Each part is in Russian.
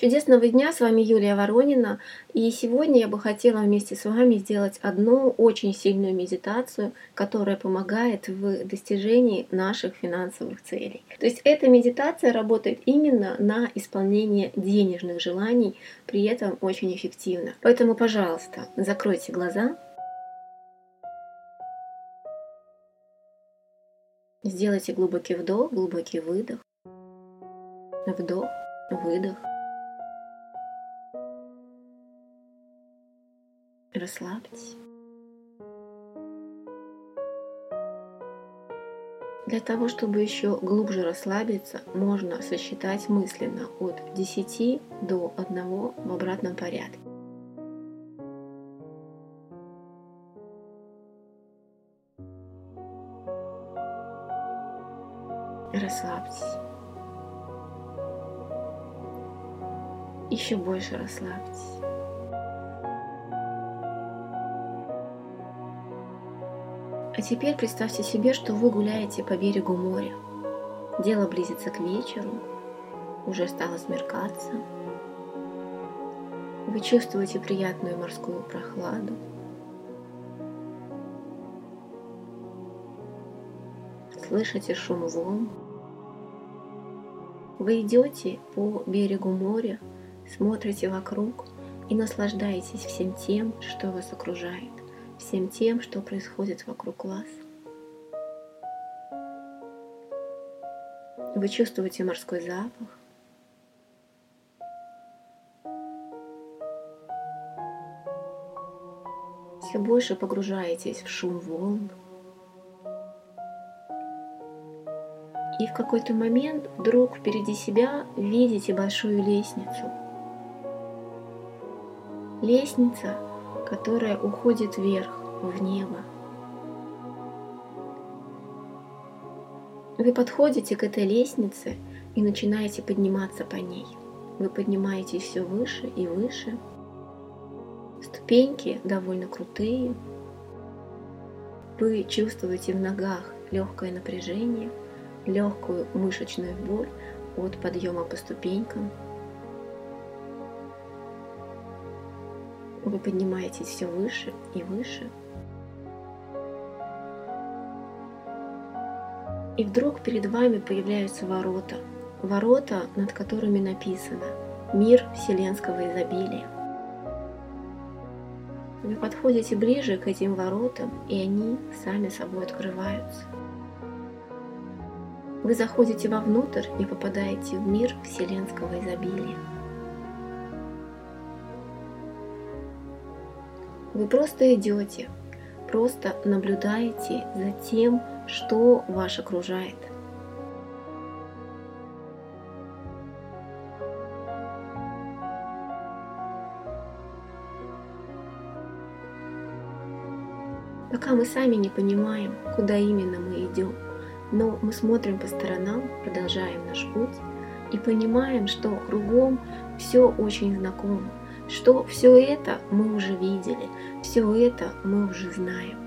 Чудесного дня, с вами Юлия Воронина, и сегодня я бы хотела вместе с вами сделать одну очень сильную медитацию, которая помогает в достижении наших финансовых целей. То есть эта медитация работает именно на исполнение денежных желаний, при этом очень эффективно. Поэтому, пожалуйста, закройте глаза, сделайте глубокий вдох, глубокий выдох, вдох, выдох. Расслабьтесь. Для того, чтобы еще глубже расслабиться, можно сосчитать мысленно от 10 до 1 в обратном порядке. Расслабьтесь. Еще больше расслабьтесь. А теперь представьте себе, что вы гуляете по берегу моря. Дело близится к вечеру, уже стало смеркаться. Вы чувствуете приятную морскую прохладу. Слышите шум волн. Вы идете по берегу моря, смотрите вокруг и наслаждаетесь всем тем, что вас окружает всем тем, что происходит вокруг вас. Вы чувствуете морской запах. Все больше погружаетесь в шум волн. И в какой-то момент вдруг впереди себя видите большую лестницу. Лестница которая уходит вверх, в небо. Вы подходите к этой лестнице и начинаете подниматься по ней. Вы поднимаетесь все выше и выше. Ступеньки довольно крутые. Вы чувствуете в ногах легкое напряжение, легкую мышечную боль от подъема по ступенькам. Вы поднимаетесь все выше и выше. И вдруг перед вами появляются ворота. Ворота, над которыми написано «Мир вселенского изобилия». Вы подходите ближе к этим воротам, и они сами собой открываются. Вы заходите вовнутрь и попадаете в мир вселенского изобилия. Вы просто идете, просто наблюдаете за тем, что вас окружает. Пока мы сами не понимаем, куда именно мы идем, но мы смотрим по сторонам, продолжаем наш путь и понимаем, что кругом все очень знакомо, что все это мы уже видели, все это мы уже знаем.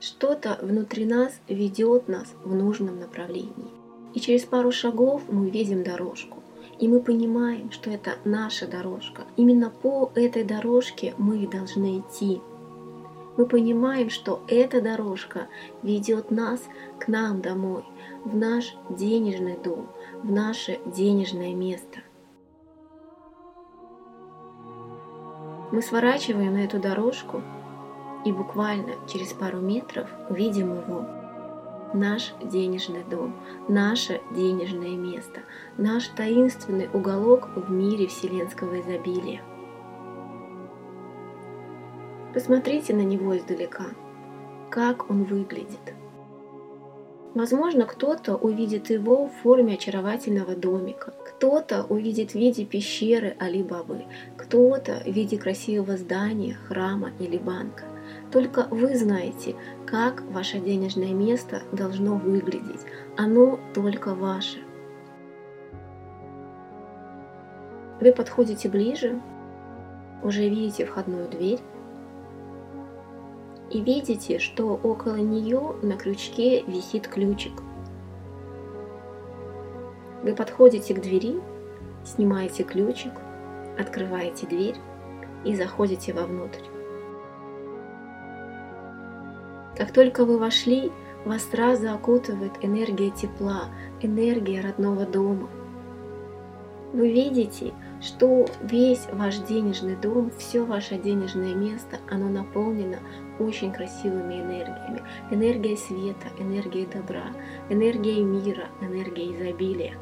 Что-то внутри нас ведет нас в нужном направлении. И через пару шагов мы видим дорожку. И мы понимаем, что это наша дорожка. Именно по этой дорожке мы должны идти мы понимаем, что эта дорожка ведет нас к нам домой, в наш денежный дом, в наше денежное место. Мы сворачиваем на эту дорожку и буквально через пару метров видим его. Наш денежный дом, наше денежное место, наш таинственный уголок в мире вселенского изобилия – Посмотрите на него издалека, как он выглядит. Возможно, кто-то увидит его в форме очаровательного домика, кто-то увидит в виде пещеры Али-Бабы, кто-то в виде красивого здания, храма или банка. Только вы знаете, как ваше денежное место должно выглядеть. Оно только ваше. Вы подходите ближе, уже видите входную дверь, и видите, что около нее на крючке висит ключик. Вы подходите к двери, снимаете ключик, открываете дверь и заходите вовнутрь. Как только вы вошли, вас сразу окутывает энергия тепла, энергия родного дома. Вы видите, что весь ваш денежный дом, все ваше денежное место, оно наполнено очень красивыми энергиями. Энергия света, энергия добра, энергия мира, энергия изобилия.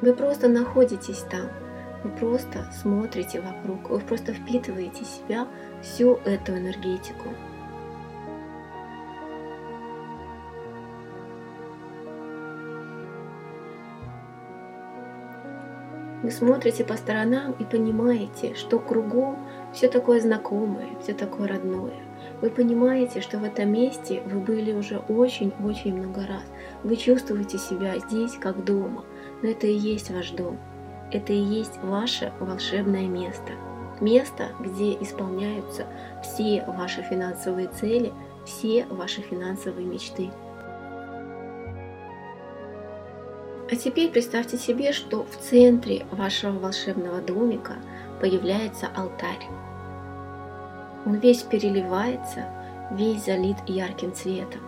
Вы просто находитесь там, вы просто смотрите вокруг, вы просто впитываете в себя всю эту энергетику. Вы смотрите по сторонам и понимаете, что кругом все такое знакомое, все такое родное. Вы понимаете, что в этом месте вы были уже очень-очень много раз. Вы чувствуете себя здесь как дома, но это и есть ваш дом. Это и есть ваше волшебное место. Место, где исполняются все ваши финансовые цели, все ваши финансовые мечты. А теперь представьте себе, что в центре вашего волшебного домика появляется алтарь. Он весь переливается, весь залит ярким цветом.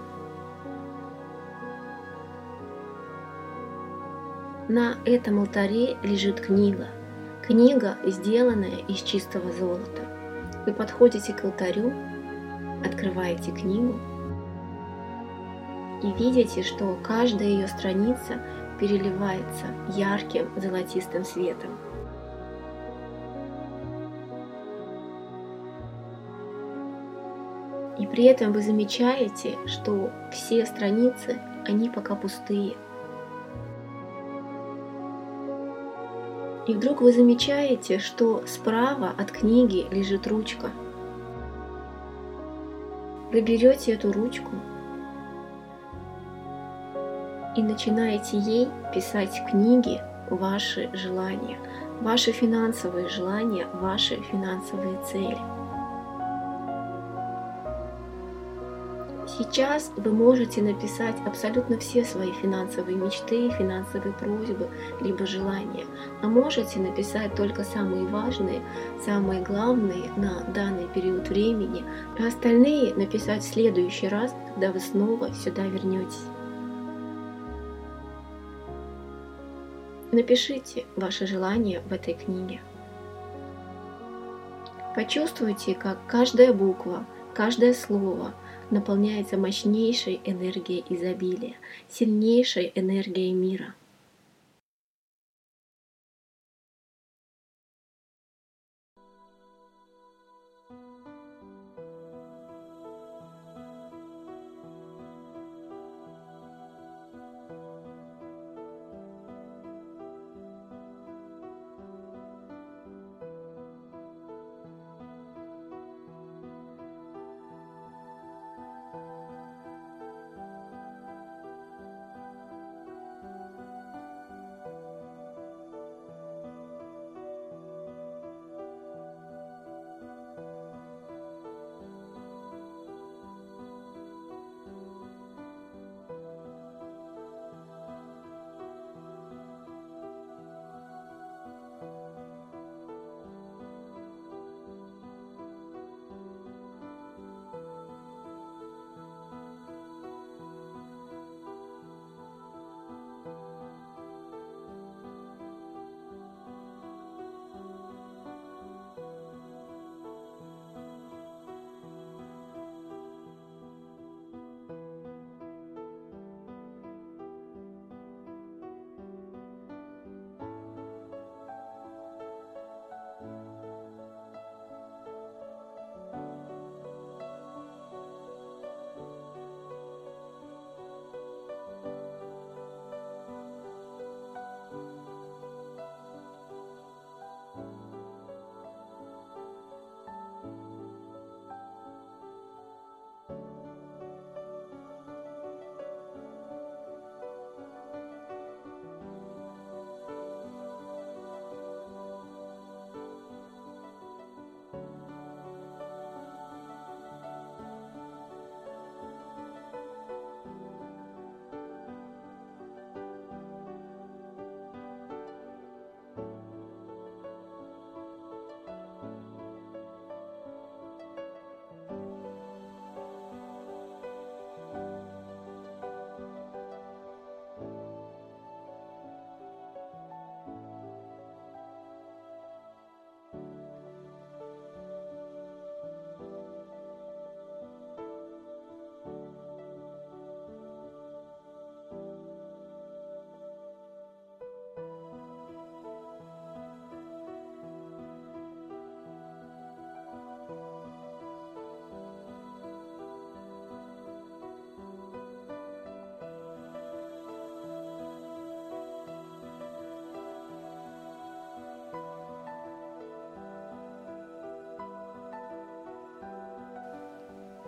На этом алтаре лежит книга. Книга, сделанная из чистого золота. Вы подходите к алтарю, открываете книгу и видите, что каждая ее страница переливается ярким золотистым светом. И при этом вы замечаете, что все страницы, они пока пустые. И вдруг вы замечаете, что справа от книги лежит ручка. Вы берете эту ручку и начинаете ей писать в книге ваши желания, ваши финансовые желания, ваши финансовые цели. Сейчас вы можете написать абсолютно все свои финансовые мечты, финансовые просьбы, либо желания, а можете написать только самые важные, самые главные на данный период времени, а остальные написать в следующий раз, когда вы снова сюда вернетесь. Напишите ваши желания в этой книге. Почувствуйте, как каждая буква, каждое слово наполняется мощнейшей энергией изобилия, сильнейшей энергией мира –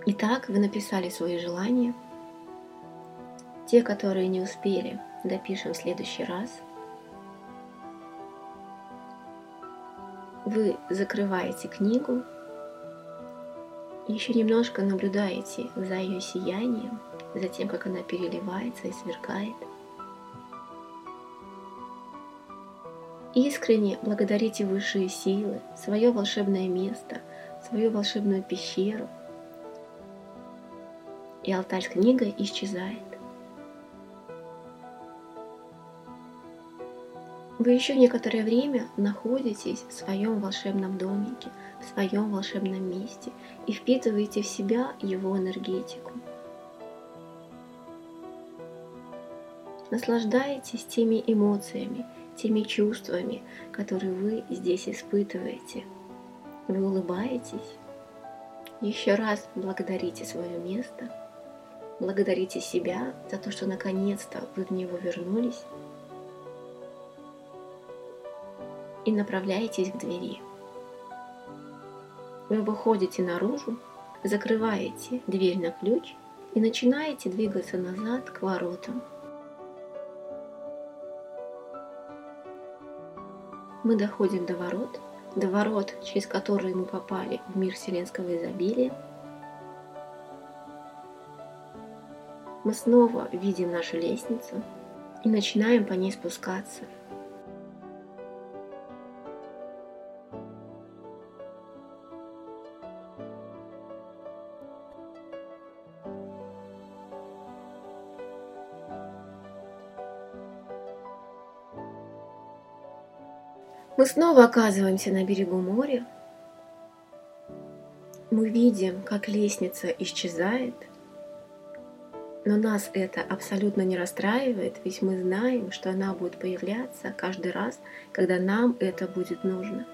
Итак, вы написали свои желания. Те, которые не успели, допишем в следующий раз. Вы закрываете книгу, еще немножко наблюдаете за ее сиянием, за тем, как она переливается и сверкает. Искренне благодарите высшие силы, свое волшебное место, свою волшебную пещеру. И алтарь с книгой исчезает. Вы еще некоторое время находитесь в своем волшебном домике, в своем волшебном месте и впитываете в себя его энергетику. Наслаждаетесь теми эмоциями, теми чувствами, которые вы здесь испытываете. Вы улыбаетесь. Еще раз благодарите свое место. Благодарите себя за то, что наконец-то вы в него вернулись. И направляетесь к двери. Вы выходите наружу, закрываете дверь на ключ и начинаете двигаться назад к воротам. мы доходим до ворот, до ворот, через которые мы попали в мир вселенского изобилия. Мы снова видим нашу лестницу и начинаем по ней спускаться – Мы снова оказываемся на берегу моря. Мы видим, как лестница исчезает, но нас это абсолютно не расстраивает, ведь мы знаем, что она будет появляться каждый раз, когда нам это будет нужно.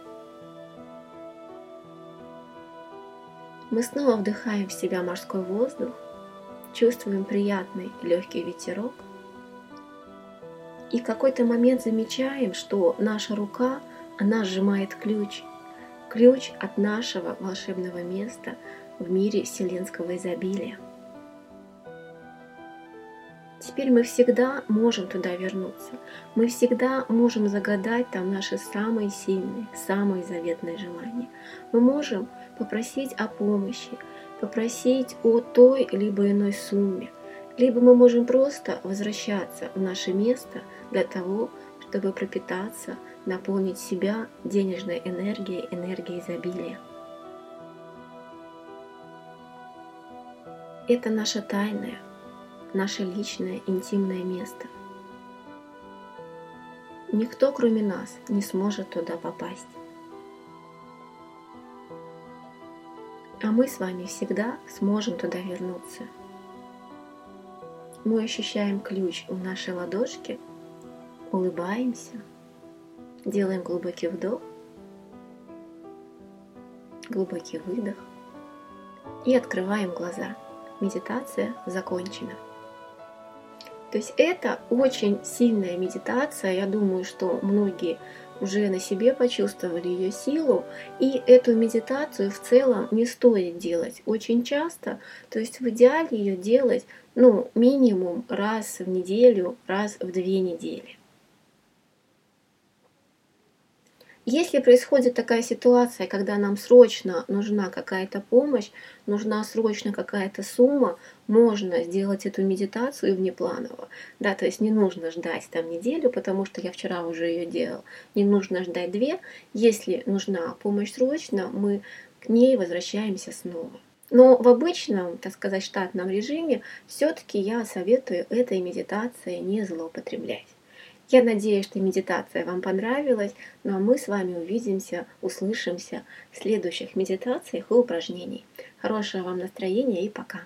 Мы снова вдыхаем в себя морской воздух, чувствуем приятный легкий ветерок, и в какой-то момент замечаем, что наша рука – она сжимает ключ, ключ от нашего волшебного места в мире вселенского изобилия. Теперь мы всегда можем туда вернуться. Мы всегда можем загадать там наши самые сильные, самые заветные желания. Мы можем попросить о помощи, попросить о той либо иной сумме. Либо мы можем просто возвращаться в наше место для того, чтобы пропитаться наполнить себя денежной энергией, энергией изобилия. Это наше тайное, наше личное, интимное место. Никто, кроме нас, не сможет туда попасть. А мы с вами всегда сможем туда вернуться. Мы ощущаем ключ в нашей ладошке, улыбаемся – Делаем глубокий вдох, глубокий выдох и открываем глаза. Медитация закончена. То есть это очень сильная медитация. Я думаю, что многие уже на себе почувствовали ее силу. И эту медитацию в целом не стоит делать очень часто. То есть в идеале ее делать ну, минимум раз в неделю, раз в две недели. Если происходит такая ситуация, когда нам срочно нужна какая-то помощь, нужна срочно какая-то сумма, можно сделать эту медитацию внепланово. Да, то есть не нужно ждать там неделю, потому что я вчера уже ее делал. Не нужно ждать две. Если нужна помощь срочно, мы к ней возвращаемся снова. Но в обычном, так сказать, штатном режиме все-таки я советую этой медитацией не злоупотреблять. Я надеюсь, что медитация вам понравилась, ну а мы с вами увидимся, услышимся в следующих медитациях и упражнений. Хорошего вам настроения и пока!